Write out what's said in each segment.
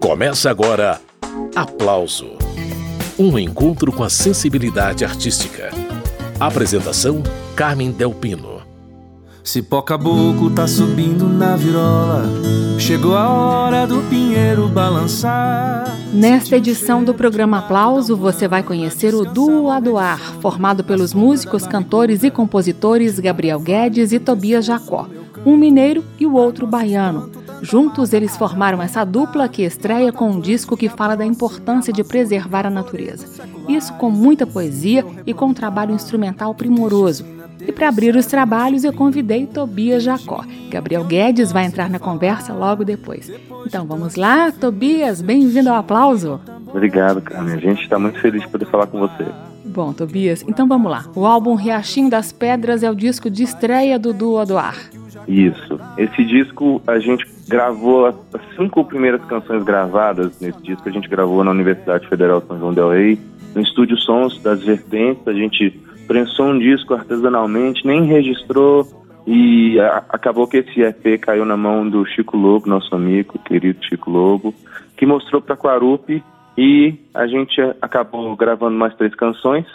Começa agora Aplauso Um encontro com a sensibilidade artística. Apresentação: Carmen Delpino. Cipó caboclo tá subindo na virola. Chegou a hora do pinheiro balançar. Nesta edição do programa Aplauso, você vai conhecer o Duo Adoar, formado pelos músicos, cantores e compositores Gabriel Guedes e Tobias Jacó, um mineiro e o outro baiano. Juntos, eles formaram essa dupla que estreia com um disco que fala da importância de preservar a natureza. Isso com muita poesia e com um trabalho instrumental primoroso. E para abrir os trabalhos, eu convidei Tobias Jacó. Gabriel Guedes vai entrar na conversa logo depois. Então vamos lá, Tobias, bem-vindo ao aplauso. Obrigado, Carmen. A gente está muito feliz de poder falar com você. Bom, Tobias, então vamos lá. O álbum Riachinho das Pedras é o disco de estreia do Duo do Ar. Isso. Esse disco a gente gravou as cinco primeiras canções gravadas nesse disco a gente gravou na Universidade Federal São João del Rei, no estúdio Sons das Vertentes. A gente prensou um disco artesanalmente, nem registrou e a, acabou que esse EP caiu na mão do Chico Lobo, nosso amigo, querido Chico Lobo, que mostrou para Quarupi e a gente acabou gravando mais três canções,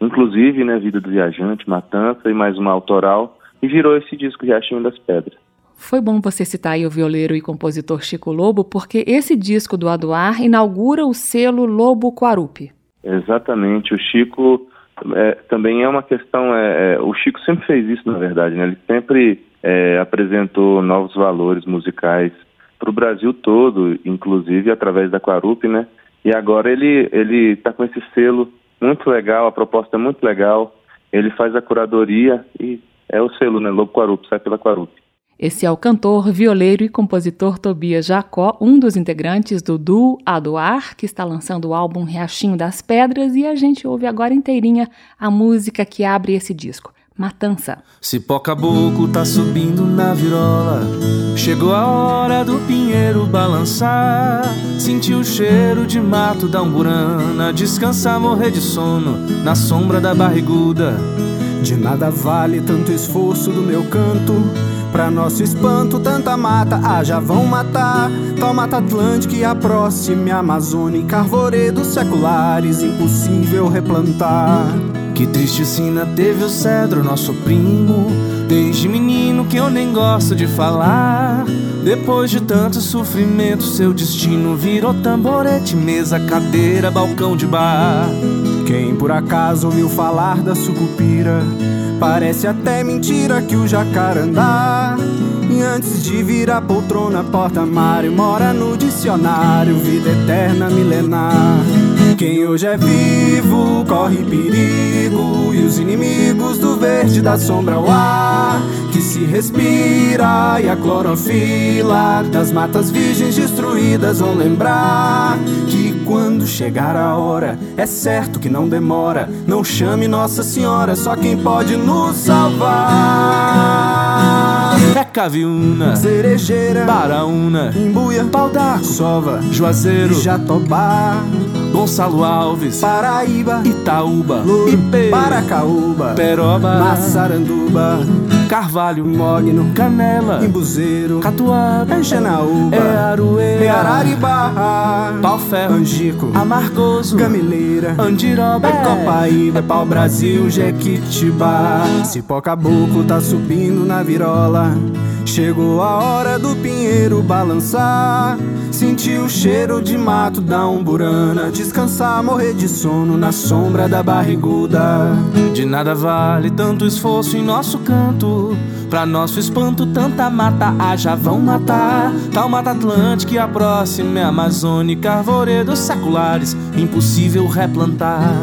inclusive, né, Vida do Viajante, Matança e mais uma autoral e virou esse disco Riachinho das Pedras. Foi bom você citar aí o violeiro e compositor Chico Lobo, porque esse disco do Adoar inaugura o selo Lobo Quarupi. Exatamente, o Chico é, também é uma questão, é, é, o Chico sempre fez isso na verdade, né? ele sempre é, apresentou novos valores musicais para o Brasil todo, inclusive através da Quarupi, né? E agora ele ele está com esse selo muito legal, a proposta é muito legal, ele faz a curadoria e é o selo, né? Lobo Quarupi, sai pela Quarupi. Esse é o cantor, violeiro e compositor Tobias Jacó, um dos integrantes do duo Adoar, que está lançando o álbum Riachinho das Pedras, e a gente ouve agora inteirinha a música que abre esse disco. Matança. Cipó caboclo tá subindo na virola. Chegou a hora do pinheiro balançar. Senti o cheiro de mato da umburana. Descansar, morrer de sono na sombra da barriguda. De nada vale tanto esforço do meu canto. Pra nosso espanto, tanta mata, ah, já vão matar. Tal mata Atlântica e a próxima Amazônica, arvoredos seculares, impossível replantar. Que triste sina teve o cedro, nosso primo. Desde menino que eu nem gosto de falar. Depois de tanto sofrimento, seu destino virou tamborete, mesa, cadeira, balcão de bar. Quem por acaso ouviu falar da sucupira? Parece até mentira que o jacarandá. E antes de virar poltrona, porta-mário, mora no dicionário, vida eterna milenar. Quem hoje é vivo corre perigo, e os inimigos do verde da sombra ao ar que se respira, e a clorofila das matas virgens destruídas vão lembrar que quando chegar a hora, é certo que não demora. Não chame Nossa Senhora, só quem pode nos salvar. É Caviúna, Cerejeira, Baraúna, Imbuia, Pau d'Arco, Sova, Juazeiro, Jatobá. Gonçalo Alves, Paraíba, Itaúba, Louro, Ipê, Paracaúba, Peroba, Massaranduba, Carvalho, Mogno, Canela, Imbuzeiro, Catuaba, Enxenaúba, é Aruê, é Araribá, Pau Ferro, Angico, Amargoso, Gamileira, Andiroba, é Copaíba, é Pau Brasil, Jequitibá. Cipó Caboclo tá subindo na virola. Chegou a hora do pinheiro balançar. Senti o cheiro de mato da umburana. Descansar, morrer de sono na sombra da barriguda. De nada vale tanto esforço em nosso canto. Pra nosso espanto, tanta mata, ah, já vão matar. Tal mata Atlântica a próxima é Amazônica. Arvoredos seculares, impossível replantar.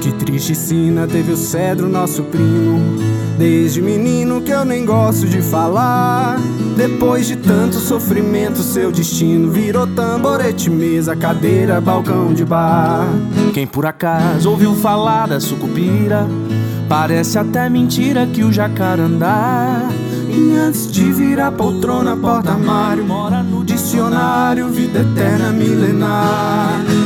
Que triste sina teve o cedro, nosso primo. Desde menino que eu nem gosto de falar. Depois de tanto sofrimento, seu destino virou tamborete, mesa, cadeira, balcão de bar. Quem por acaso ouviu falar da sucupira? Parece até mentira que o jacarandá. E antes de virar poltrona, porta-armário, mora no dicionário, vida eterna milenar.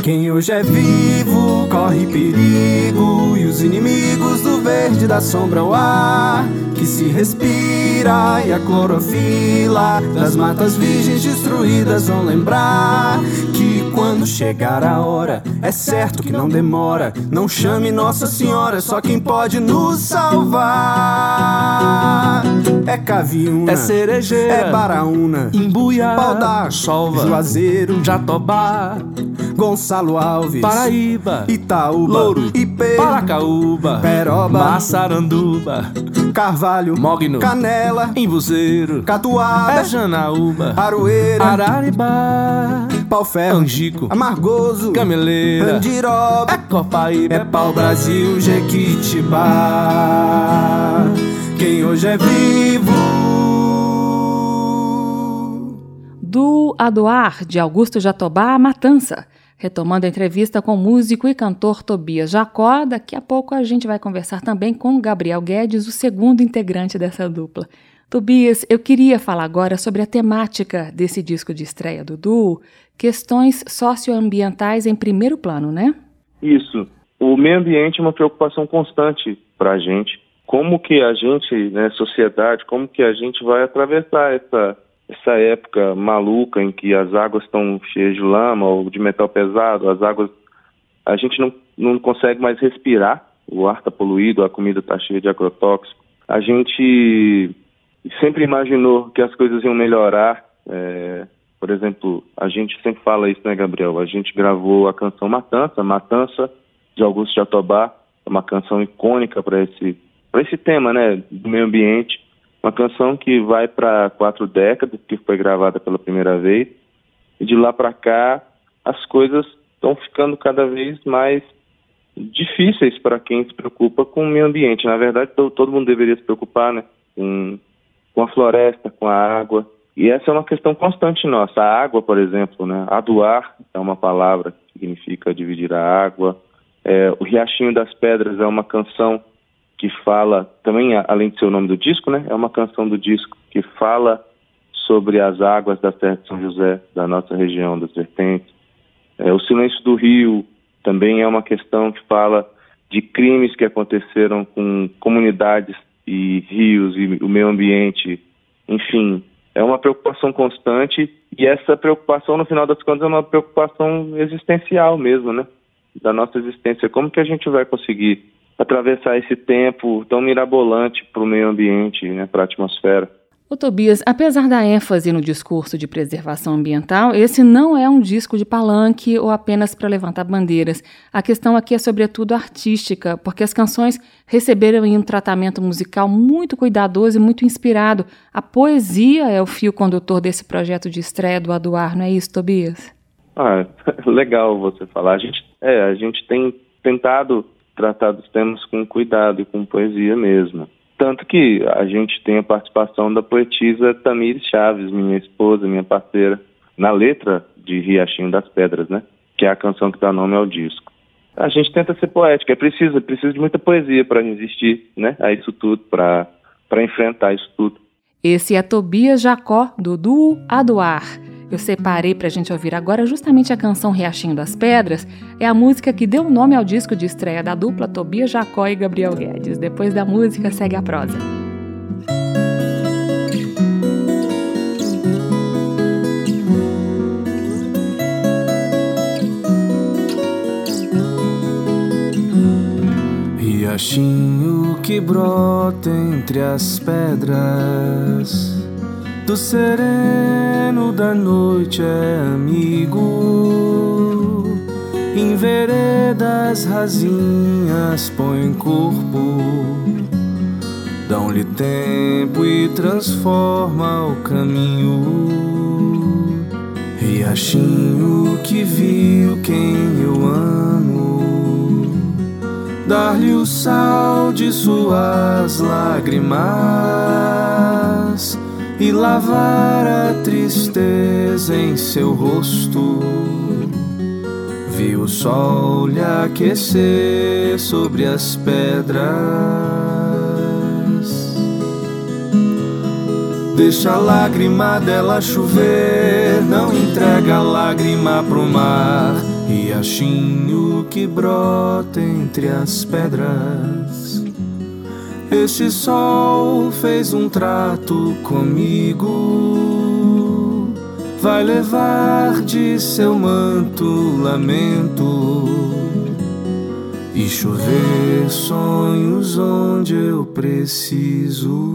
Quem hoje é vivo corre perigo. E os inimigos do verde da sombra o ar que se respira. E a clorofila das matas virgens destruídas vão lembrar que quando chegar a hora é certo que não demora. Não chame Nossa Senhora, só quem pode nos salvar. É Caviúna, é Cerejeira, é Baraúna, Imbuia, Pau d'Arco, Solva, Juazeiro, Jatobá, Gonçalo Alves, Paraíba, Itaúba, Louro, Ipê, Paracaúba, Peroba, Massaranduba, Carvalho, Mogno, Canela, Embuzeiro, Catuaba, Janaúba, Aroeira, Araribá, Pau-Ferro, Angico, Amargoso, Gameleira, Andiroba, é Copaíba, é Pau-Brasil, Jequitibá. Quem hoje é vivo do Adoar, de Augusto Jatobá, Matança. Retomando a entrevista com o músico e cantor Tobias Jacó, daqui a pouco a gente vai conversar também com Gabriel Guedes, o segundo integrante dessa dupla. Tobias, eu queria falar agora sobre a temática desse disco de estreia do duo, questões socioambientais em primeiro plano, né? Isso. O meio ambiente é uma preocupação constante para a gente. Como que a gente, né, sociedade, como que a gente vai atravessar essa essa época maluca em que as águas estão cheias de lama ou de metal pesado, as águas a gente não, não consegue mais respirar, o ar está poluído, a comida está cheia de agrotóxicos. A gente sempre imaginou que as coisas iam melhorar. É, por exemplo, a gente sempre fala isso, né, Gabriel? A gente gravou a canção Matança, Matança de Augusto Jatobá, uma canção icônica para esse, esse tema, né, do meio ambiente. Uma canção que vai para quatro décadas, que foi gravada pela primeira vez, e de lá para cá as coisas estão ficando cada vez mais difíceis para quem se preocupa com o meio ambiente. Na verdade, todo, mundo deveria se preocupar né, com, com a floresta, com a água. E essa é uma questão constante nossa. A água, por exemplo, né, aduar é uma palavra que significa dividir a água. É, o Riachinho das Pedras é uma canção que fala, também além de ser o nome do disco, né, é uma canção do disco que fala sobre as águas da Serra de São José, da nossa região, das vertentes. É, o Silêncio do Rio também é uma questão que fala de crimes que aconteceram com comunidades e rios e o meio ambiente, enfim, é uma preocupação constante e essa preocupação, no final das contas, é uma preocupação existencial mesmo, né? Da nossa existência. Como que a gente vai conseguir atravessar esse tempo tão mirabolante para o meio ambiente, né, para a atmosfera. O Tobias, apesar da ênfase no discurso de preservação ambiental, esse não é um disco de palanque ou apenas para levantar bandeiras. A questão aqui é sobretudo artística, porque as canções receberam um tratamento musical muito cuidadoso e muito inspirado. A poesia é o fio condutor desse projeto de estreia do Aduar, não é isso, Tobias? Ah, legal você falar. A gente, é, a gente tem tentado tratar dos temas com cuidado e com poesia mesmo. Tanto que a gente tem a participação da poetisa Tamires Chaves, minha esposa, minha parceira, na letra de Riachinho das Pedras, né? Que é a canção que dá nome ao disco. A gente tenta ser poética, é preciso, é preciso de muita poesia para resistir, né? A isso tudo, para enfrentar isso tudo. Esse é Tobias Jacó, do duo Adoar. Eu separei para a gente ouvir agora justamente a canção Riachinho das Pedras. É a música que deu nome ao disco de estreia da dupla Tobias Jacó e Gabriel Guedes. Depois da música, segue a prosa. Riachinho que brota entre as pedras do sereno da noite é amigo. Em veredas rasinhas põe corpo, dão-lhe tempo e transforma o caminho. Riachinho que viu quem eu amo, dar-lhe o sal de suas lágrimas e lavar a tristeza em seu rosto. Vi o sol lhe aquecer sobre as pedras. Deixa a lágrima dela chover, não entrega a lágrima pro mar, riachinho que brota entre as pedras. Este sol fez um trato comigo, vai levar de seu manto lamento e chover sonhos onde eu preciso.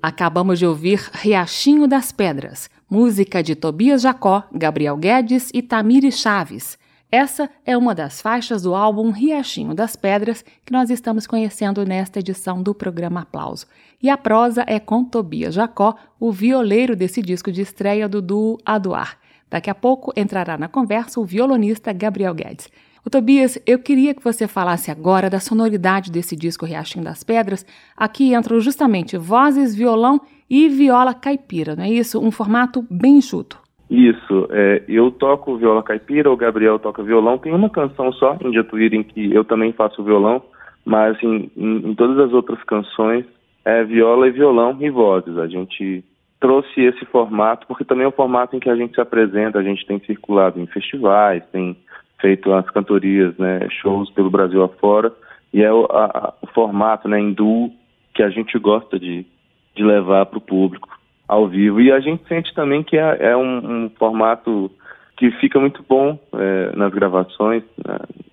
Acabamos de ouvir Riachinho das Pedras, música de Tobias Jacó, Gabriel Guedes e Tamiri Chaves. Essa é uma das faixas do álbum Riachinho das Pedras que nós estamos conhecendo nesta edição do programa Aplauso. E a prosa é com Tobias Jacó, o violeiro desse disco de estreia do duo Aduar. Daqui a pouco entrará na conversa o violonista Gabriel Guedes. O Tobias, eu queria que você falasse agora da sonoridade desse disco Riachinho das Pedras. Aqui entram justamente vozes, violão e viola caipira, não é isso? Um formato bem enxuto. Isso, é, eu toco viola caipira, o Gabriel toca violão. Tem uma canção só em Jatuíra em que eu também faço violão, mas assim, em, em todas as outras canções é viola e violão e vozes. A gente trouxe esse formato porque também é um formato em que a gente se apresenta, a gente tem circulado em festivais, tem feito as cantorias, né, shows pelo Brasil afora, e é o, a, o formato, né, em duo que a gente gosta de, de levar para o público ao vivo. E a gente sente também que é, é um, um, formato que fica muito bom é, nas gravações,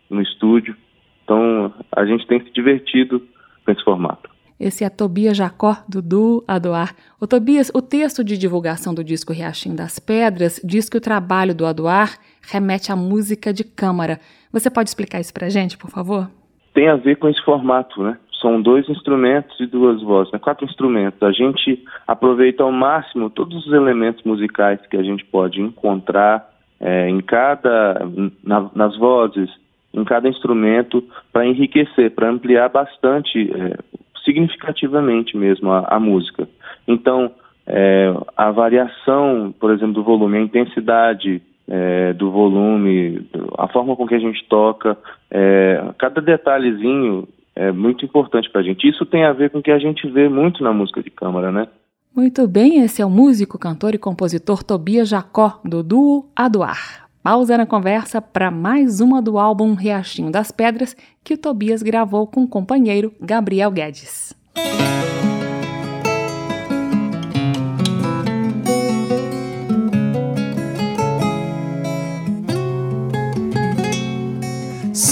no estúdio. Então a gente tem se divertido com esse formato. Esse é Tobias Jacó, Dudu Adoar. O Tobias, o texto de divulgação do disco Riachinho das Pedras diz que o trabalho do Adoar remete à música de câmara. Você pode explicar isso pra gente, por favor? Tem a ver com esse formato, né? São dois instrumentos e duas vozes, né? quatro instrumentos. A gente aproveita ao máximo todos os elementos musicais que a gente pode encontrar é, em cada, na, nas vozes, em cada instrumento, para enriquecer, para ampliar bastante é, significativamente mesmo a, a música. Então, é, a variação, por exemplo, do volume, a intensidade é, do volume, a forma com que a gente toca, é, cada detalhezinho é muito importante para a gente. Isso tem a ver com o que a gente vê muito na música de câmara, né? Muito bem, esse é o músico, cantor e compositor Tobias Jacó, do duo Aduar. Pausa na conversa para mais uma do álbum Riachinho das Pedras, que o Tobias gravou com o companheiro Gabriel Guedes.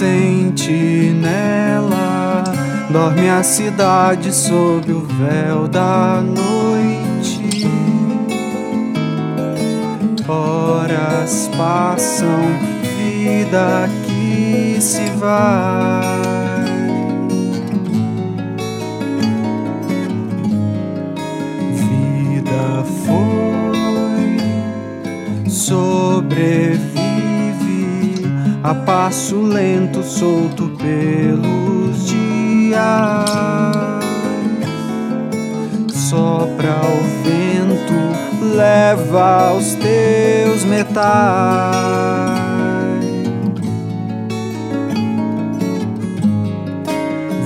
Sentinela, dorme a cidade sob o véu da noite horas passam, vida que se vai. Vida foi, sobrevive a passo lento, solto pelos Sopra o vento leva os teus metais.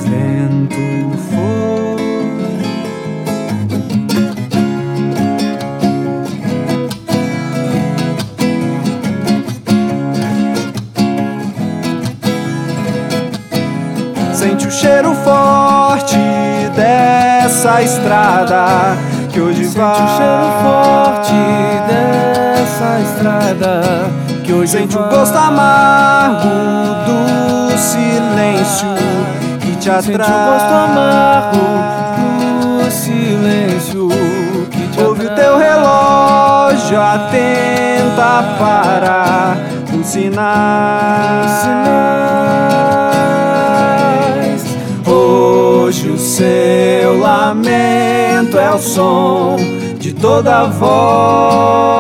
Vento forte dessa estrada que hoje Sente vai. o cheiro forte dessa estrada que hoje Sente vai. o gosto amargo do silêncio que te atrai. Sente o gosto amargo do silêncio que te Ouve o teu relógio atenta para os sinais. sinais. Seu lamento é o som de toda voz.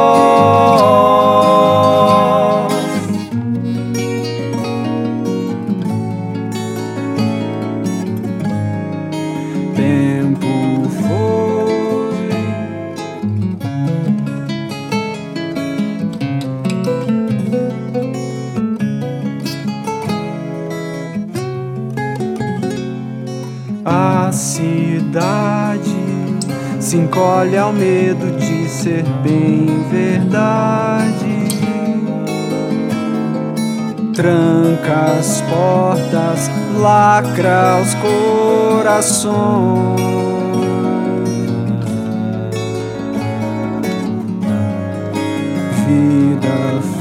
se encolhe ao medo de ser bem verdade. Tranca as portas, lacra os corações. Vida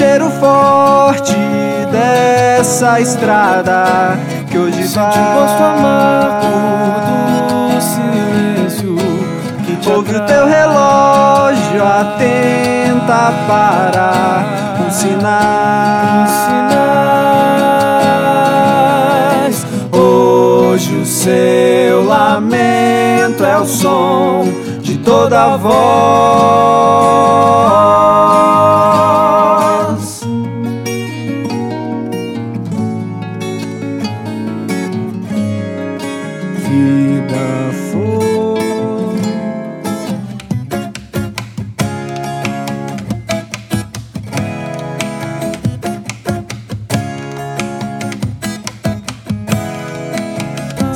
cheiro forte dessa estrada que hoje Sente vai. o gosto amargo do silêncio que te Ouve o teu relógio atenta para os sinais. sinais. Hoje o seu lamento é o som de toda voz.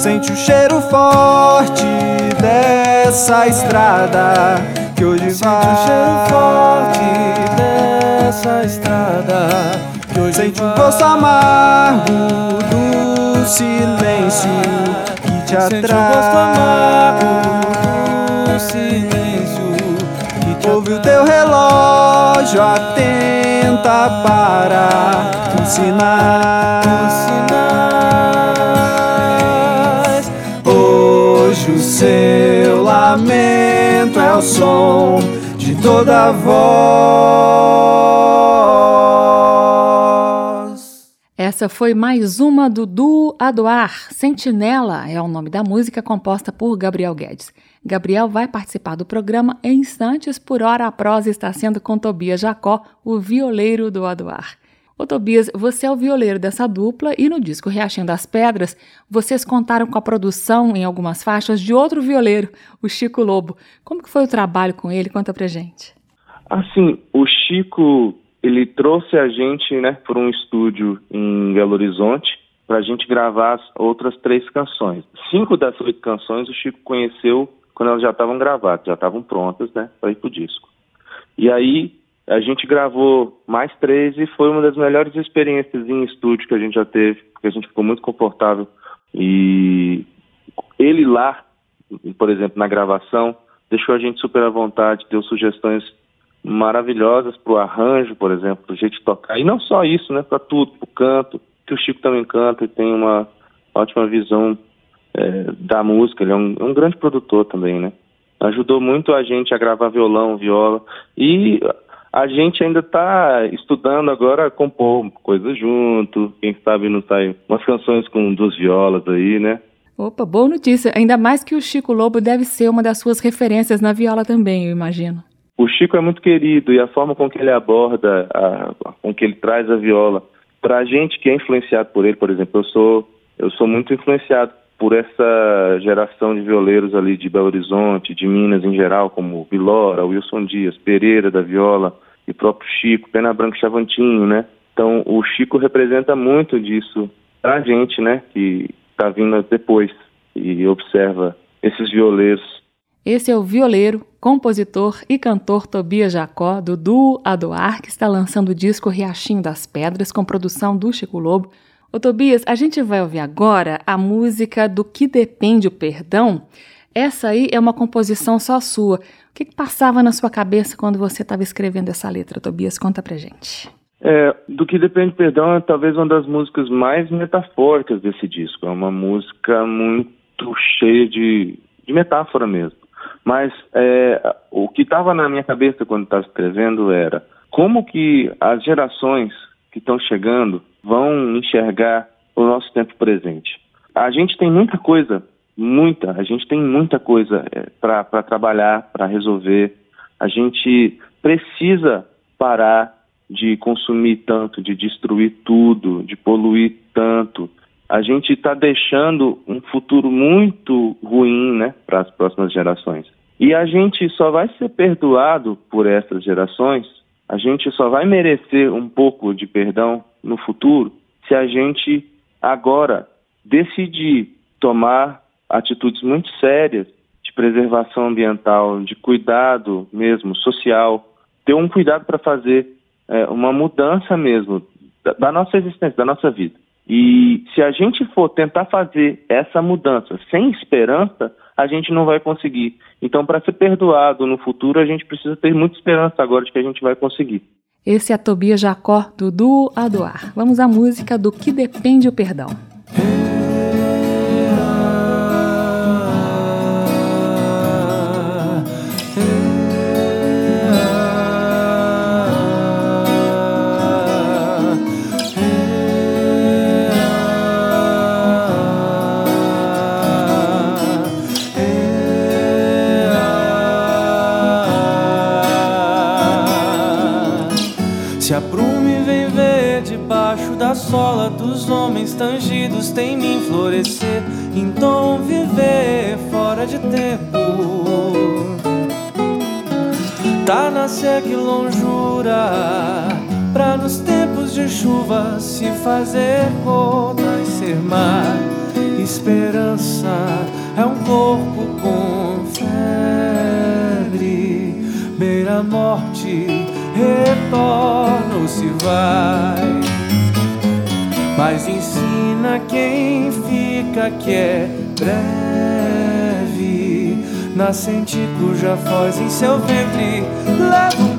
Sente o cheiro forte dessa estrada que hoje Sente vai. Sente o cheiro forte dessa estrada que hoje Sente vai. o gosto amargo do silêncio que te atrai. Sente o gosto amargo do silêncio que te Ouve o teu relógio atenta para sinais. o seu lamento é o som de toda voz. Essa foi mais uma do Duo Adoar. Sentinela é o nome da música composta por Gabriel Guedes. Gabriel vai participar do programa em instantes, por hora a prosa está sendo com Tobias Jacó, o violeiro do Adoar. Ô Tobias, você é o violeiro dessa dupla e no disco Riachinho das Pedras, vocês contaram com a produção em algumas faixas de outro violeiro, o Chico Lobo. Como que foi o trabalho com ele? Conta pra gente. Assim, o Chico, ele trouxe a gente, né, para um estúdio em Belo Horizonte para a gente gravar as outras três canções. Cinco das oito canções o Chico conheceu quando elas já estavam gravadas, já estavam prontas, né, para ir pro disco. E aí a gente gravou mais três e foi uma das melhores experiências em estúdio que a gente já teve, porque a gente ficou muito confortável. E ele lá, por exemplo, na gravação, deixou a gente super à vontade, deu sugestões maravilhosas para o arranjo, por exemplo, para o jeito de tocar. E não só isso, né, para tudo, para o canto, que o Chico também canta e tem uma ótima visão é, da música. Ele é um, é um grande produtor também, né? Ajudou muito a gente a gravar violão, viola. E a gente ainda está estudando agora compor coisas junto, quem sabe não sai umas canções com duas violas aí, né? Opa, boa notícia. Ainda mais que o Chico Lobo deve ser uma das suas referências na viola também, eu imagino. O Chico é muito querido e a forma com que ele aborda, a, com que ele traz a viola, para a gente que é influenciado por ele, por exemplo, eu sou eu sou muito influenciado por essa geração de violeiros ali de Belo Horizonte, de Minas em geral, como Vilora, Wilson Dias, Pereira da viola e próprio Chico, Pena Branca Chavantinho, né? Então o Chico representa muito disso pra gente, né? Que está vindo depois e observa esses violeiros. Esse é o violeiro, compositor e cantor Tobias Jacó, do duo Adoar, que está lançando o disco Riachinho das Pedras, com produção do Chico Lobo, Ô Tobias, a gente vai ouvir agora a música do Que Depende o Perdão. Essa aí é uma composição só sua. O que, que passava na sua cabeça quando você estava escrevendo essa letra, Tobias? Conta pra gente. É, do que depende o perdão é talvez uma das músicas mais metafóricas desse disco. É uma música muito cheia de, de metáfora mesmo. Mas é, o que estava na minha cabeça quando estava escrevendo era como que as gerações que estão chegando vão enxergar o nosso tempo presente. A gente tem muita coisa, muita, a gente tem muita coisa é, para trabalhar, para resolver. A gente precisa parar de consumir tanto, de destruir tudo, de poluir tanto. A gente está deixando um futuro muito ruim né, para as próximas gerações. E a gente só vai ser perdoado por essas gerações a gente só vai merecer um pouco de perdão no futuro se a gente Agora, decidir tomar atitudes muito sérias de preservação ambiental, de cuidado mesmo social, ter um cuidado para fazer é, uma mudança mesmo da, da nossa existência, da nossa vida. E se a gente for tentar fazer essa mudança sem esperança, a gente não vai conseguir. Então, para ser perdoado no futuro, a gente precisa ter muita esperança agora de que a gente vai conseguir. Esse é Tobias Jacó, do Duo Adoar. Vamos à música do Que Depende o Perdão. Sola dos homens tangidos tem me florescer, então viver fora de tempo. Tá na seca e longura, pra nos tempos de chuva se fazer gota e ser mar. Esperança é um corpo com febre, beira morte, retorna ou se vai mas ensina quem fica que é breve. Nascente cuja voz em seu ventre leva um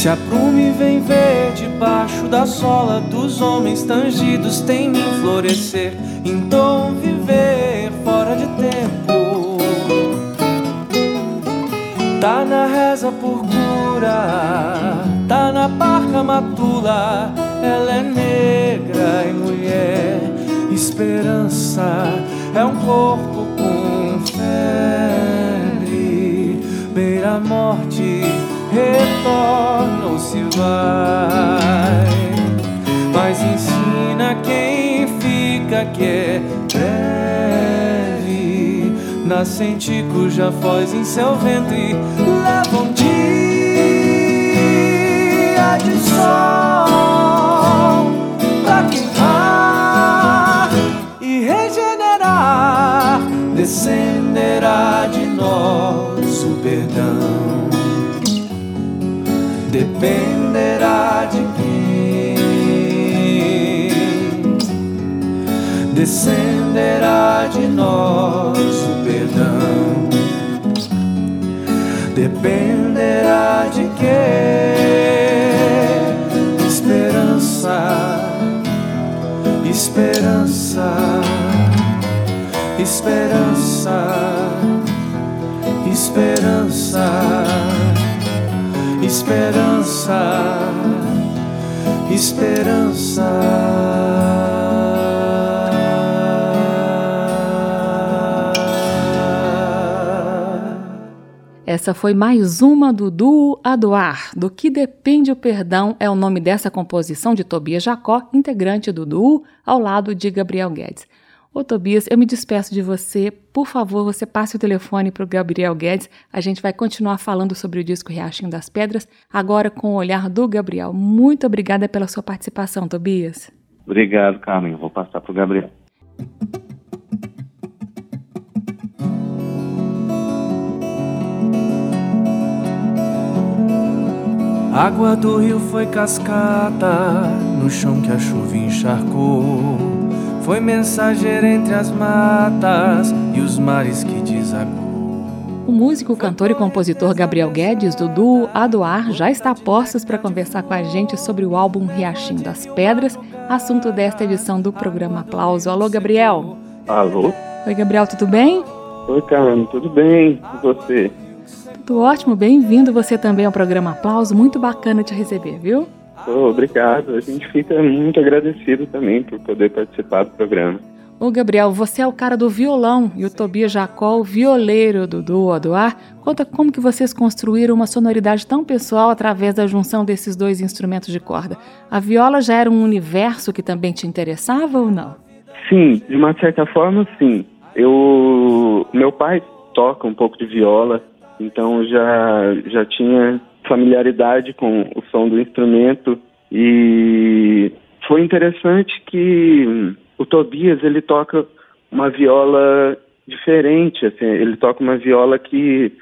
Se aprume, vem ver debaixo da sola dos homens tangidos, tem me florescer, então viver fora de tempo. Tá na reza por cura, tá na parca matula, ela é negra e mulher. Esperança é um corpo com febre, beira a morte retorna ou se vai. Mas ensina quem fica que é breve, nascente cuja voz em seu ventre. Leva um dia de sol pra queimar e regenerar, descenderá de nós o perdão dependerá de quem descenderá de nós o perdão. Dependerá de quem esperança esperança esperança esperança esperança, esperança. Essa foi mais uma do duo Adoar, do que depende o perdão é o nome dessa composição de Tobias Jacó, integrante do duo, ao lado de Gabriel Guedes. Ô Tobias, eu me despeço de você. Por favor, você passe o telefone para o Gabriel Guedes. A gente vai continuar falando sobre o disco Riachinho das Pedras, agora com o olhar do Gabriel. Muito obrigada pela sua participação, Tobias. Obrigado, Carmen. Vou passar para o Gabriel. Água do rio foi cascata no chão que a chuva encharcou. Foi mensageiro entre as matas e os mares que desagou. O músico, cantor e compositor Gabriel Guedes, do duo Adoar, já está a postos para conversar com a gente sobre o álbum Riachinho das Pedras, assunto desta edição do programa Aplauso. Alô, Gabriel. Alô. Oi, Gabriel, tudo bem? Oi, Carmen, tudo bem? E você? Tudo ótimo, bem-vindo você também ao programa Aplauso. Muito bacana te receber, viu? Obrigado. A gente fica muito agradecido também por poder participar do programa. Ô Gabriel, você é o cara do violão e o Tobias Jacó, o violeiro do Duo do Ar. Conta como que vocês construíram uma sonoridade tão pessoal através da junção desses dois instrumentos de corda. A viola já era um universo que também te interessava ou não? Sim, de uma certa forma, sim. Eu, meu pai toca um pouco de viola, então já já tinha familiaridade com o som do instrumento e foi interessante que o Tobias ele toca uma viola diferente, assim, ele toca uma viola que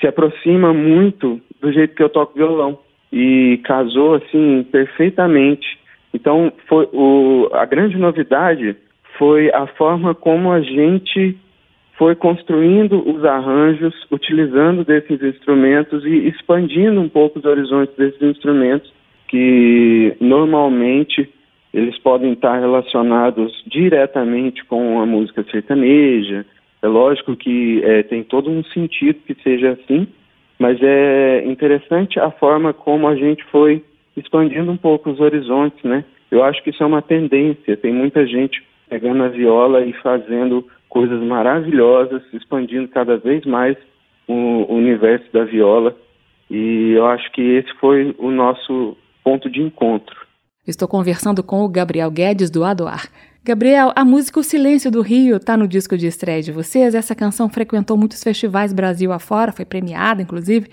se aproxima muito do jeito que eu toco violão e casou assim perfeitamente. Então foi o, a grande novidade foi a forma como a gente foi construindo os arranjos, utilizando desses instrumentos e expandindo um pouco os horizontes desses instrumentos que normalmente eles podem estar relacionados diretamente com a música sertaneja. É lógico que é, tem todo um sentido que seja assim, mas é interessante a forma como a gente foi expandindo um pouco os horizontes, né? Eu acho que isso é uma tendência. Tem muita gente pegando a viola e fazendo coisas maravilhosas, expandindo cada vez mais o universo da viola. E eu acho que esse foi o nosso ponto de encontro. Estou conversando com o Gabriel Guedes do Adoar. Gabriel, a música O Silêncio do Rio está no disco de estreia de vocês. Essa canção frequentou muitos festivais Brasil afora, foi premiada, inclusive.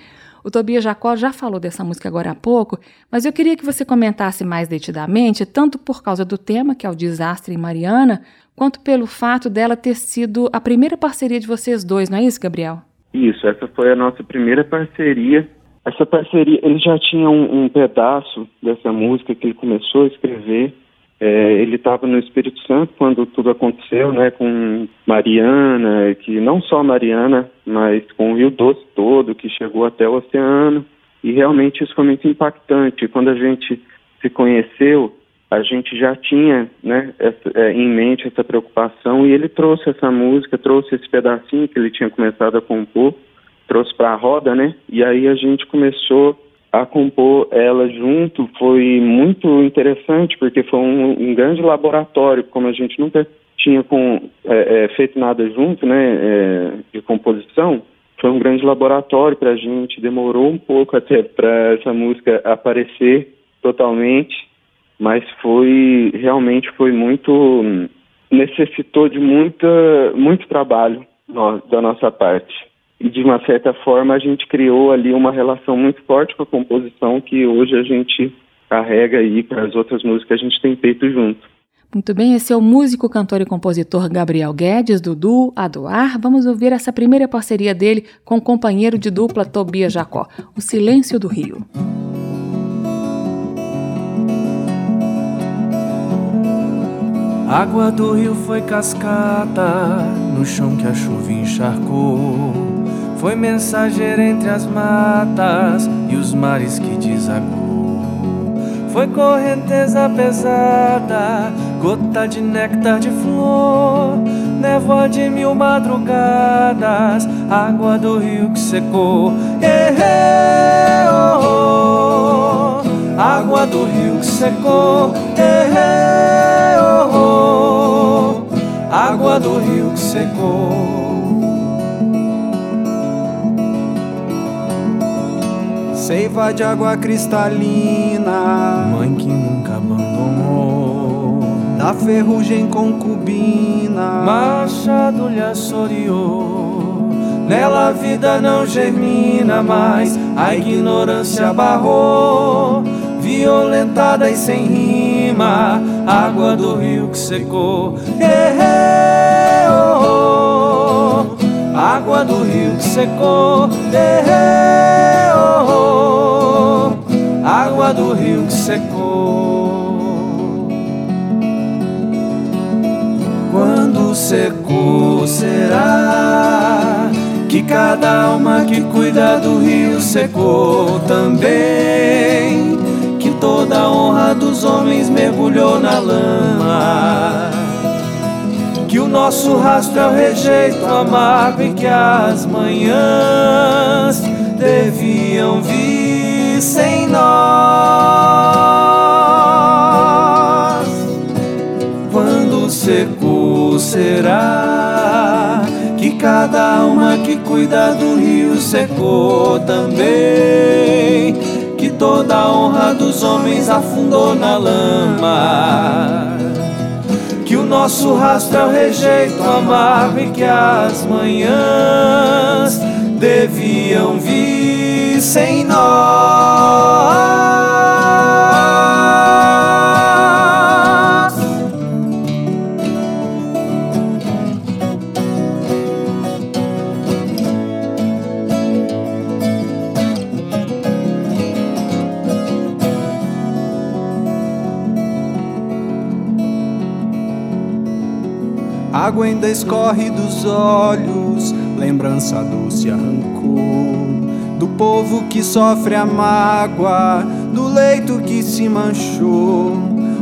O Tobias Jacó já falou dessa música agora há pouco, mas eu queria que você comentasse mais detidamente, tanto por causa do tema, que é o desastre em Mariana, quanto pelo fato dela ter sido a primeira parceria de vocês dois, não é isso, Gabriel? Isso, essa foi a nossa primeira parceria essa parceria, ele já tinha um, um pedaço dessa música que ele começou a escrever. É, ele estava no Espírito Santo quando tudo aconteceu, né, com Mariana, que não só Mariana, mas com o Rio Doce todo, que chegou até o oceano. E realmente isso foi muito impactante. Quando a gente se conheceu, a gente já tinha né, essa, é, em mente essa preocupação e ele trouxe essa música, trouxe esse pedacinho que ele tinha começado a compor trouxe para a roda, né? E aí a gente começou a compor ela junto. Foi muito interessante porque foi um, um grande laboratório, como a gente nunca tinha com, é, é, feito nada junto, né? É, de composição. Foi um grande laboratório para a gente. Demorou um pouco até para essa música aparecer totalmente, mas foi realmente foi muito necessitou de muita muito trabalho no, da nossa parte e de uma certa forma a gente criou ali uma relação muito forte com a composição que hoje a gente carrega aí para as outras músicas que a gente tem feito junto. Muito bem, esse é o músico, cantor e compositor Gabriel Guedes, do Duo Adoar. Vamos ouvir essa primeira parceria dele com o companheiro de dupla Tobias Jacó, O Silêncio do Rio. Água do rio foi cascata no chão que a chuva encharcou. Foi mensageiro entre as matas e os mares que desagou. Foi correnteza pesada, gota de néctar de flor, névoa de mil madrugadas, água do rio que secou. Eh, oh, oh, água do rio que secou. Eh, oh, oh, água do rio que secou. Seiva de água cristalina, mãe que nunca abandonou. Da ferrugem concubina, machado lhe assoreou. Nela a vida não germina mais, a ignorância barrou. Violentada e sem rima, água do rio que secou. Eh, oh, oh, água do rio que secou. Eh, água do rio que secou. Quando secou, será que cada alma que cuida do rio secou também? Que toda a honra dos homens mergulhou na lama. Que o nosso rastro é o rejeito amargo e que as manhãs deviam vir sem nós. Quando secou, será que cada alma que cuida do rio secou também? Que toda a honra dos homens afundou na lama. Que o nosso rastro é o rejeito amargo e que as manhãs deviam vir sem nós. água ainda escorre dos olhos, lembrança doce arrancou. Povo que sofre a mágoa, do leito que se manchou.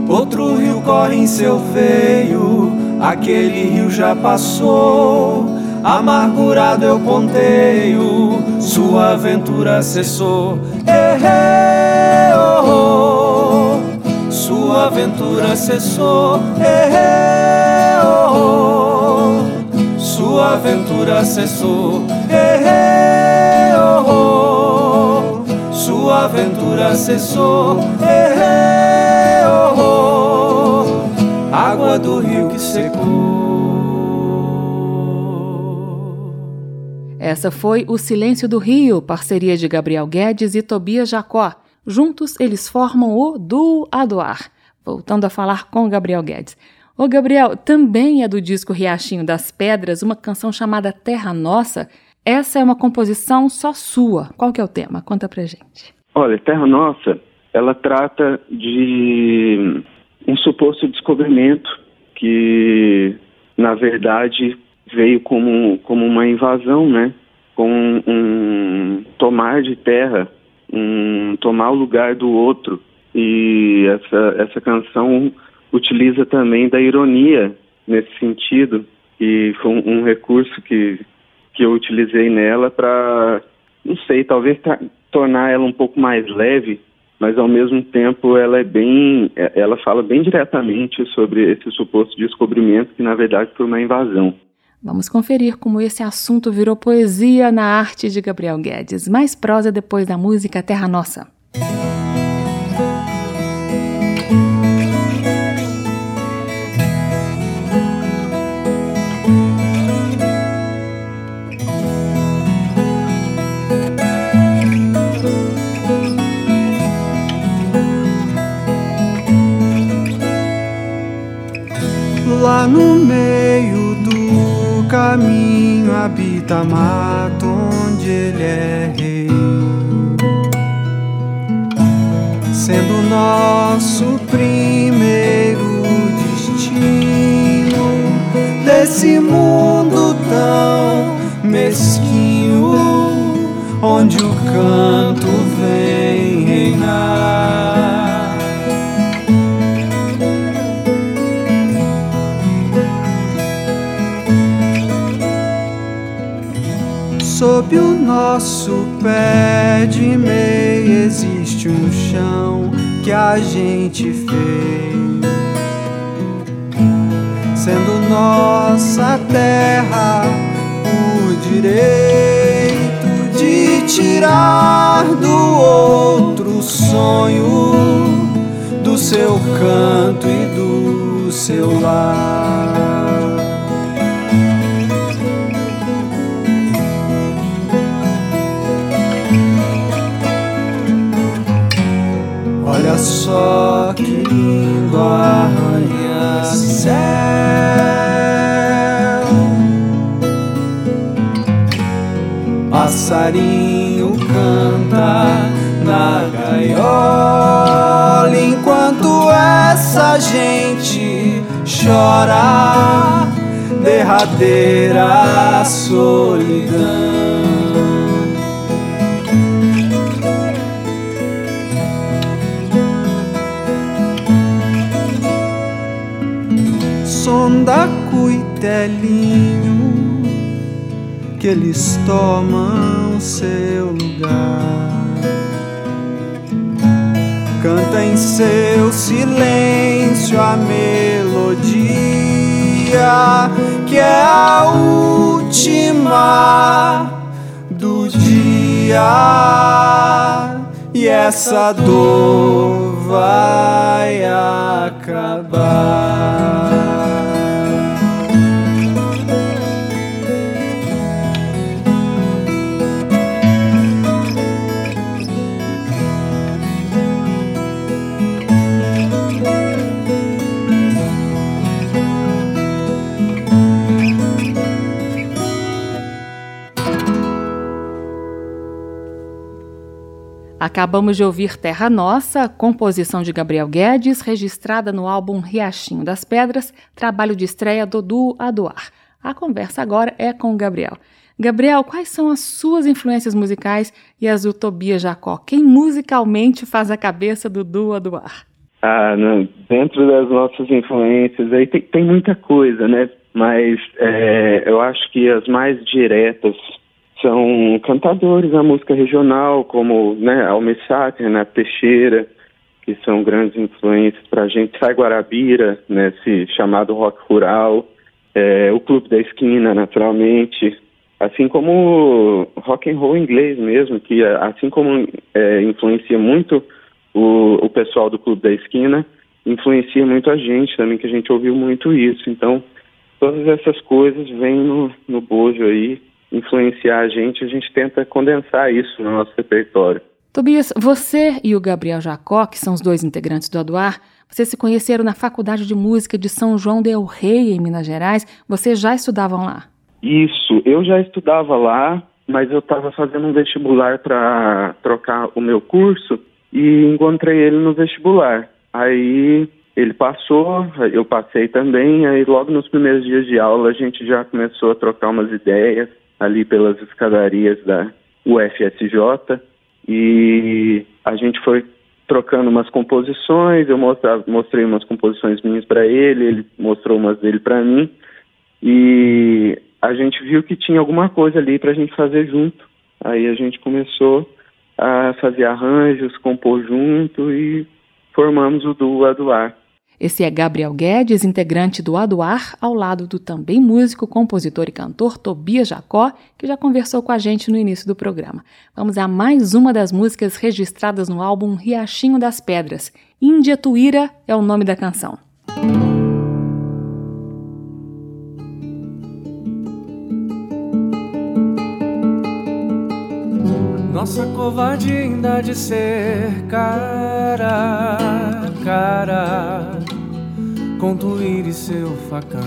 Outro rio corre em seu veio, aquele rio já passou. Amargurado eu ponteio, sua aventura cessou. Errei, oh, oh, sua aventura cessou. Errei, oh, oh sua aventura cessou. Aventura cessou. Eh, oh, oh, água do rio que secou. Essa foi O Silêncio do Rio, parceria de Gabriel Guedes e Tobias Jacó. Juntos eles formam o Duo Adoar. Voltando a falar com Gabriel Guedes. Ô Gabriel, também é do disco Riachinho das Pedras, uma canção chamada Terra Nossa. Essa é uma composição só sua. Qual que é o tema? Conta pra gente. Olha, Terra Nossa, ela trata de um suposto descobrimento que, na verdade, veio como, como uma invasão, né? Com um tomar de terra, um tomar o lugar do outro. E essa, essa canção utiliza também da ironia nesse sentido, e foi um, um recurso que, que eu utilizei nela para, não sei, talvez tornar ela um pouco mais leve, mas ao mesmo tempo ela é bem, é, ela fala bem diretamente sobre esse suposto descobrimento que na verdade foi uma invasão. Vamos conferir como esse assunto virou poesia na arte de Gabriel Guedes. Mais prosa depois da música Terra Nossa. Caminho habita mato onde ele é rei. Sendo nosso primeiro destino desse mundo tão mesquinho, onde o canto vem reinar. Sob o nosso pé de meia existe um chão que a gente fez, sendo nossa terra o direito de tirar do outro sonho do seu canto e do seu lar. Olha só que lindo arranha-céu. Passarinho canta na gaiola enquanto essa gente chora derradeira solidão. Cuitelinho que eles tomam seu lugar. Canta em seu silêncio a melodia que é a última dia e essa dor vai acabar. Acabamos de ouvir Terra Nossa, composição de Gabriel Guedes, registrada no álbum Riachinho das Pedras, trabalho de estreia do duo Adoar. A conversa agora é com o Gabriel. Gabriel, quais são as suas influências musicais e as do Tobias Jacó? Quem musicalmente faz a cabeça do duo Adoar? Ah, não. dentro das nossas influências aí tem, tem muita coisa, né? Mas é, eu acho que as mais diretas são cantadores da música regional, como né, Almessac, Renato Teixeira, que são grandes influências para a gente. Sai Guarabira, né, esse chamado rock rural, é, o Clube da Esquina, naturalmente, assim como rock and roll inglês mesmo, que assim como é, influencia muito o, o pessoal do Clube da Esquina, influencia muito a gente também, que a gente ouviu muito isso. Então, todas essas coisas vêm no, no bojo aí influenciar a gente, a gente tenta condensar isso no nosso repertório. Tobias, você e o Gabriel Jacó, que são os dois integrantes do Aduar, vocês se conheceram na Faculdade de Música de São João del Rei, em Minas Gerais. Vocês já estudavam lá? Isso, eu já estudava lá, mas eu estava fazendo um vestibular para trocar o meu curso e encontrei ele no vestibular. Aí ele passou, eu passei também, aí logo nos primeiros dias de aula a gente já começou a trocar umas ideias ali pelas escadarias da UFSJ e a gente foi trocando umas composições, eu mostrei umas composições minhas para ele, ele mostrou umas dele para mim e a gente viu que tinha alguma coisa ali para a gente fazer junto. Aí a gente começou a fazer arranjos, compor junto e formamos o duo Aduar. Esse é Gabriel Guedes, integrante do Aduar, ao lado do também músico, compositor e cantor Tobias Jacó, que já conversou com a gente no início do programa. Vamos a mais uma das músicas registradas no álbum Riachinho das Pedras. Índia Tuíra é o nome da canção. Nossa covardia ainda de ser cara cara com Tuíra e seu facão.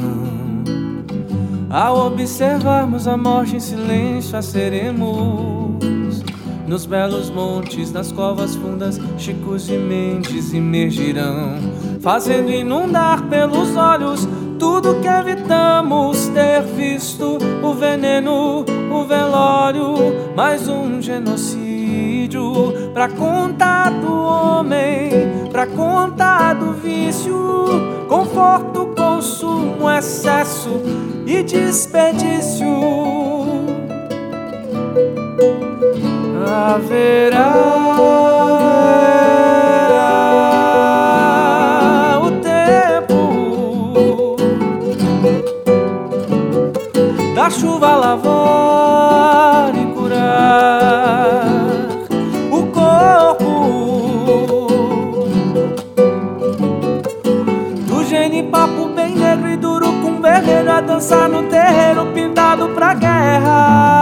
Ao observarmos a morte em silêncio, a seremos nos belos montes, nas covas fundas, Chicos e Mendes emergirão, fazendo inundar pelos olhos tudo que evitamos ter visto: o veneno, o velório, mais um genocídio pra contar pra contar do vício conforto, consumo, excesso e desperdício. Haverá dançar no terreiro pintado pra guerra.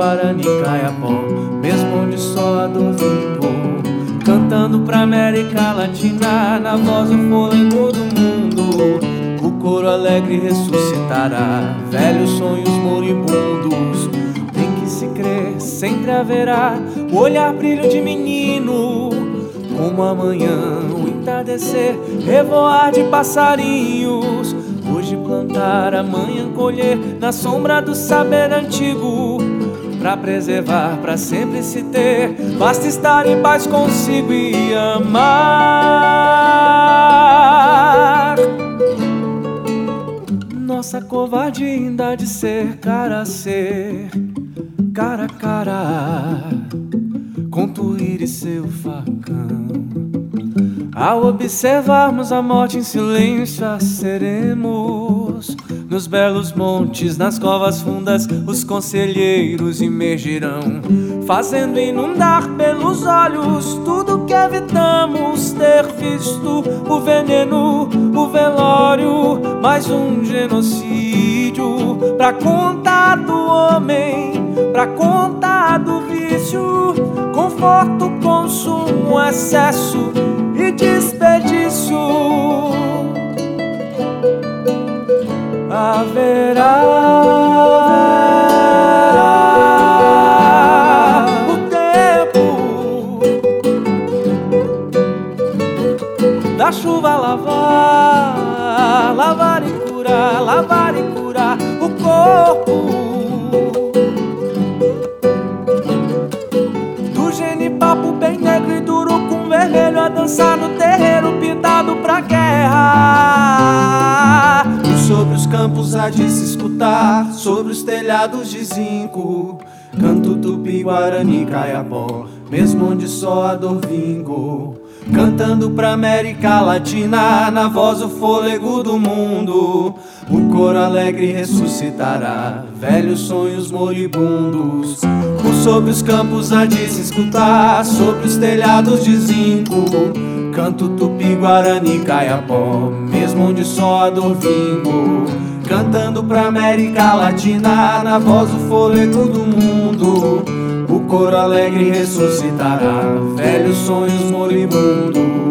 Guarani, caiapó Mesmo onde só a dor ficou Cantando pra América Latina Na voz o fôlego do mundo O coro alegre ressuscitará Velhos sonhos moribundos Tem que se crer, sempre haverá O olhar brilho de menino como amanhã o entardecer, revoar de passarinhos. Hoje plantar, amanhã colher, na sombra do saber antigo. Pra preservar, pra sempre se ter. Basta estar em paz consigo e amar. Nossa covardia ainda de ser cara a ser, cara a cara, com e seu facão. Ao observarmos a morte em silêncio, a seremos nos belos montes, nas covas fundas, os conselheiros emergirão, fazendo inundar pelos olhos tudo que evitamos ter visto: o veneno, o velório, mais um genocídio pra contar do homem, pra contar do vício, conforto, consumo, excesso e desperdício haverá o tempo da chuva lavar, lavar e curar, lavar e curar o corpo. Do genipapo bem negro e duro com vermelho a dançar no terreiro pintado pra guerra campos há de se escutar, sobre os telhados de zinco. Canto tupi, guarani, caiapó, mesmo onde só a dor. Cantando pra América Latina, na voz o fôlego do mundo. O coro alegre ressuscitará, velhos sonhos moribundos. Por sobre os campos há de se escutar, sobre os telhados de zinco. Canto tupi, guarani, caiapó, mesmo onde só a dor vingo. Cantando pra América Latina, na voz o fôlego do mundo. O coro alegre ressuscitará, velhos sonhos moribundos.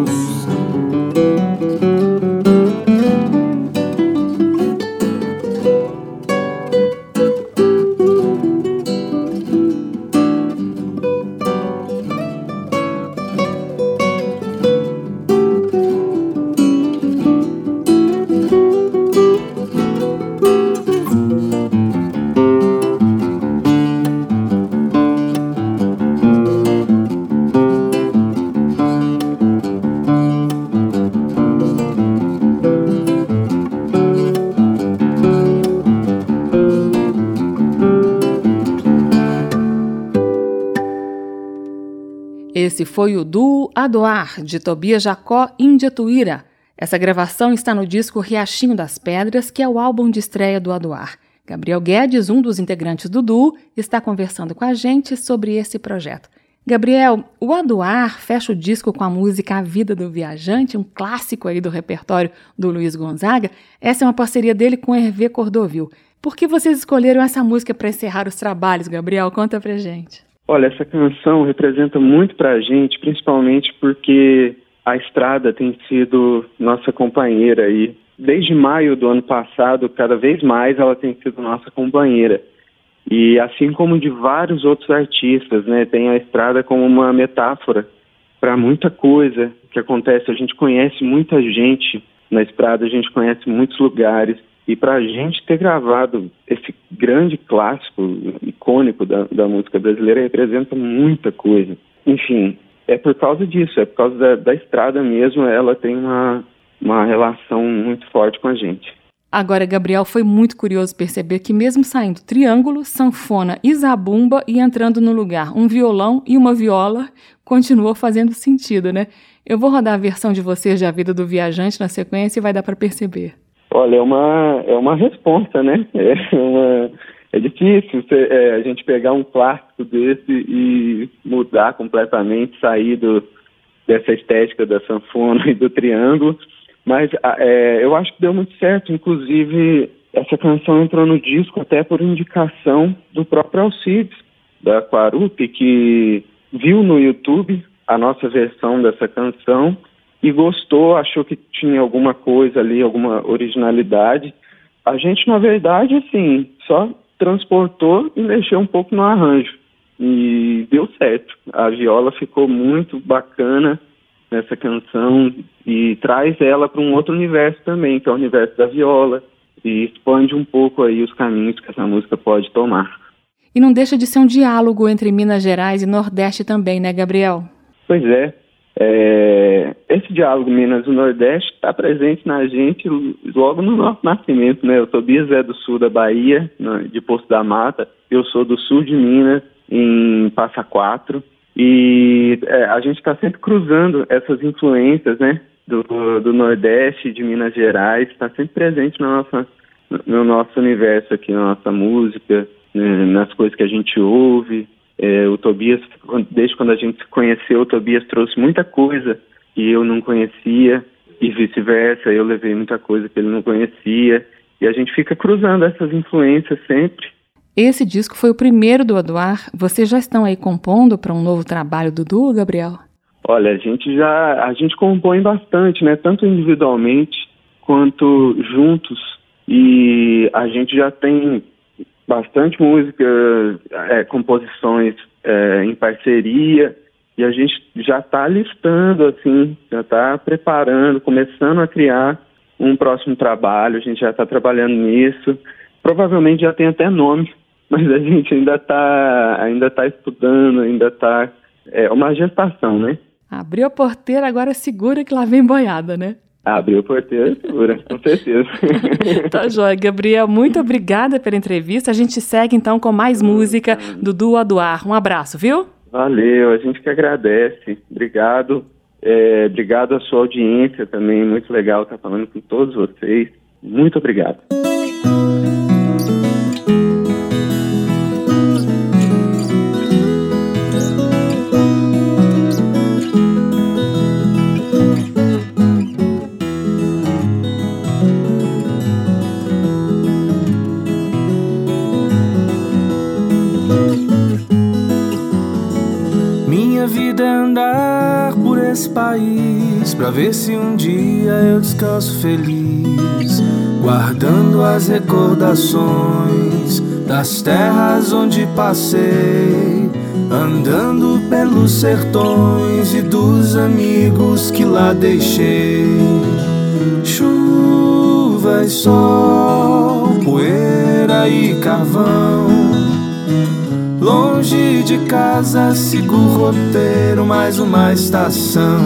Foi o duo Adoar, de Tobias Jacó Indiatuíra. Essa gravação está no disco Riachinho das Pedras, que é o álbum de estreia do Adoar. Gabriel Guedes, um dos integrantes do duo, está conversando com a gente sobre esse projeto. Gabriel, o Adoar fecha o disco com a música A Vida do Viajante, um clássico aí do repertório do Luiz Gonzaga. Essa é uma parceria dele com Hervé Cordovil. Por que vocês escolheram essa música para encerrar os trabalhos, Gabriel? Conta pra gente. Olha, essa canção representa muito para a gente, principalmente porque a estrada tem sido nossa companheira aí. Desde maio do ano passado, cada vez mais ela tem sido nossa companheira. E assim como de vários outros artistas, né, tem a estrada como uma metáfora para muita coisa que acontece. A gente conhece muita gente na estrada, a gente conhece muitos lugares. E para a gente ter gravado esse grande clássico icônico da, da, música brasileira representa muita coisa. Enfim, é por causa disso, é por causa da, da estrada mesmo, ela tem uma, uma relação muito forte com a gente. Agora, Gabriel, foi muito curioso perceber que, mesmo saindo triângulo, sanfona e zabumba e entrando no lugar um violão e uma viola, continuou fazendo sentido, né? Eu vou rodar a versão de vocês de A Vida do Viajante na sequência e vai dar para perceber. Olha, é uma, é uma resposta, né? É, uma, é difícil é, a gente pegar um clássico desse e mudar completamente, sair do, dessa estética da sanfona e do triângulo, mas é, eu acho que deu muito certo. Inclusive, essa canção entrou no disco até por indicação do próprio Alcides, da Quarupi, que viu no YouTube a nossa versão dessa canção e gostou, achou que tinha alguma coisa ali, alguma originalidade. A gente, na verdade, assim, só transportou e mexeu um pouco no arranjo. E deu certo. A viola ficou muito bacana nessa canção e traz ela para um outro universo também, que é o universo da viola, e expande um pouco aí os caminhos que essa música pode tomar. E não deixa de ser um diálogo entre Minas Gerais e Nordeste também, né, Gabriel? Pois é. É esse diálogo Minas e Nordeste está presente na gente logo no nosso nascimento, né? O Tobias é do sul da Bahia, de Poço da Mata. Eu sou do sul de Minas, em Passa Quatro. E é, a gente está sempre cruzando essas influências, né? Do, do Nordeste, de Minas Gerais, está sempre presente na nossa, no nosso universo aqui, na nossa música, né, nas coisas que a gente ouve. É, o Tobias, desde quando a gente se conheceu, o Tobias trouxe muita coisa que eu não conhecia e vice-versa. Eu levei muita coisa que ele não conhecia. E a gente fica cruzando essas influências sempre. Esse disco foi o primeiro do Aduar. Vocês já estão aí compondo para um novo trabalho do duo, Gabriel? Olha, a gente já a gente compõe bastante, né? Tanto individualmente quanto juntos. E a gente já tem bastante música, é, composições é, em parceria. E a gente já está listando, assim, já está preparando, começando a criar um próximo trabalho. A gente já está trabalhando nisso. Provavelmente já tem até nome mas a gente ainda está ainda tá estudando, ainda está é uma gestação, né? Abriu a porteira, agora segura que lá vem boiada, né? Abriu porteira, segura, com certeza. tá joia. Gabriel, muito obrigada pela entrevista. A gente segue então com mais música do Duo Aduar. Um abraço, viu? Valeu, a gente que agradece. Obrigado. É, obrigado à sua audiência também. Muito legal estar falando com todos vocês. Muito obrigado. Esse país pra ver se um dia eu descanso feliz, guardando as recordações das terras onde passei, andando pelos sertões e dos amigos que lá deixei. Chuva e sol, poeira e carvão Longe de casa, sigo o roteiro, mais uma estação.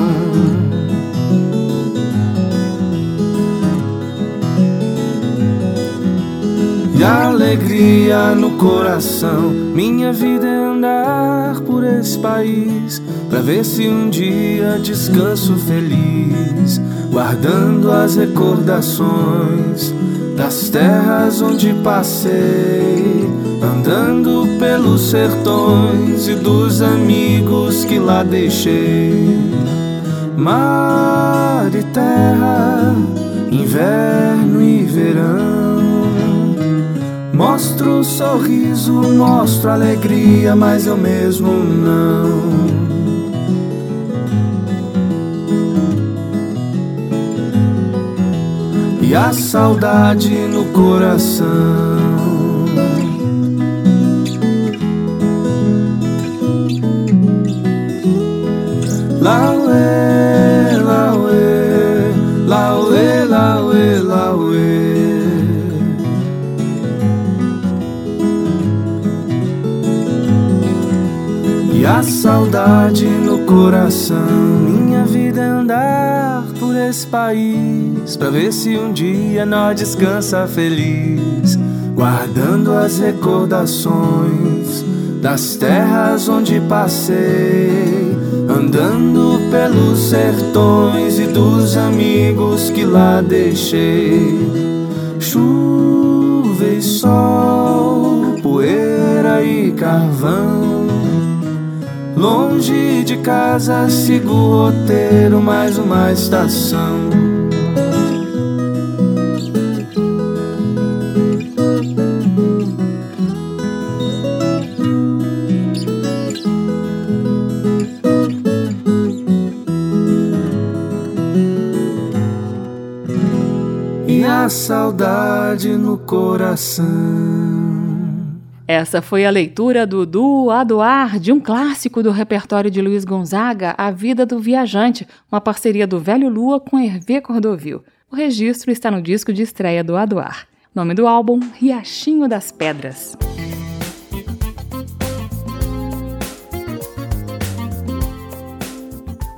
E alegria no coração. Minha vida é andar por esse país, pra ver se um dia descanso feliz, guardando as recordações das terras onde passei andando pelos sertões e dos amigos que lá deixei. Mar e terra, inverno e verão. Mostro sorriso, mostro alegria, mas eu mesmo não. E a saudade no coração. Lauê, lauê, lauê, lauê, lauê. E a saudade no coração, andar por esse país, pra ver se um dia nós descansa feliz, guardando as recordações das terras onde passei Andando pelos sertões e dos amigos que lá deixei. Chuva e sol, poeira e carvão. Longe de casa sigo o roteiro, mais uma estação. saudade no coração. Essa foi a leitura do Duo Adoar de um clássico do repertório de Luiz Gonzaga, A Vida do Viajante, uma parceria do Velho Lua com Hervé Cordovil. O registro está no disco de estreia do Adoar. Nome do álbum: Riachinho das Pedras.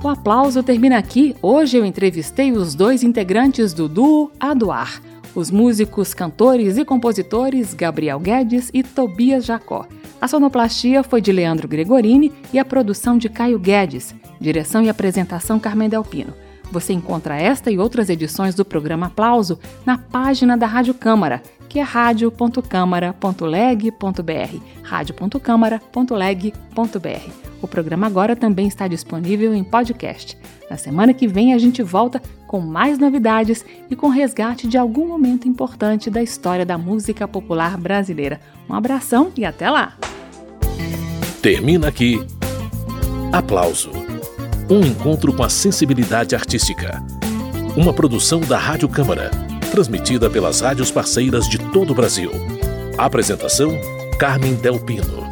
O aplauso termina aqui. Hoje eu entrevistei os dois integrantes do duo Adoar os músicos, cantores e compositores Gabriel Guedes e Tobias Jacó. A sonoplastia foi de Leandro Gregorini e a produção de Caio Guedes. Direção e apresentação Carmen Delpino. Você encontra esta e outras edições do programa Aplauso na página da Rádio Câmara, que é radio.câmara.leg.br, radio.câmara.leg.br. O programa agora também está disponível em podcast. Na semana que vem a gente volta com mais novidades e com resgate de algum momento importante da história da música popular brasileira. Um abração e até lá! Termina aqui. Aplauso um encontro com a sensibilidade artística. Uma produção da Rádio Câmara, transmitida pelas rádios parceiras de todo o Brasil. Apresentação: Carmen Del Pino.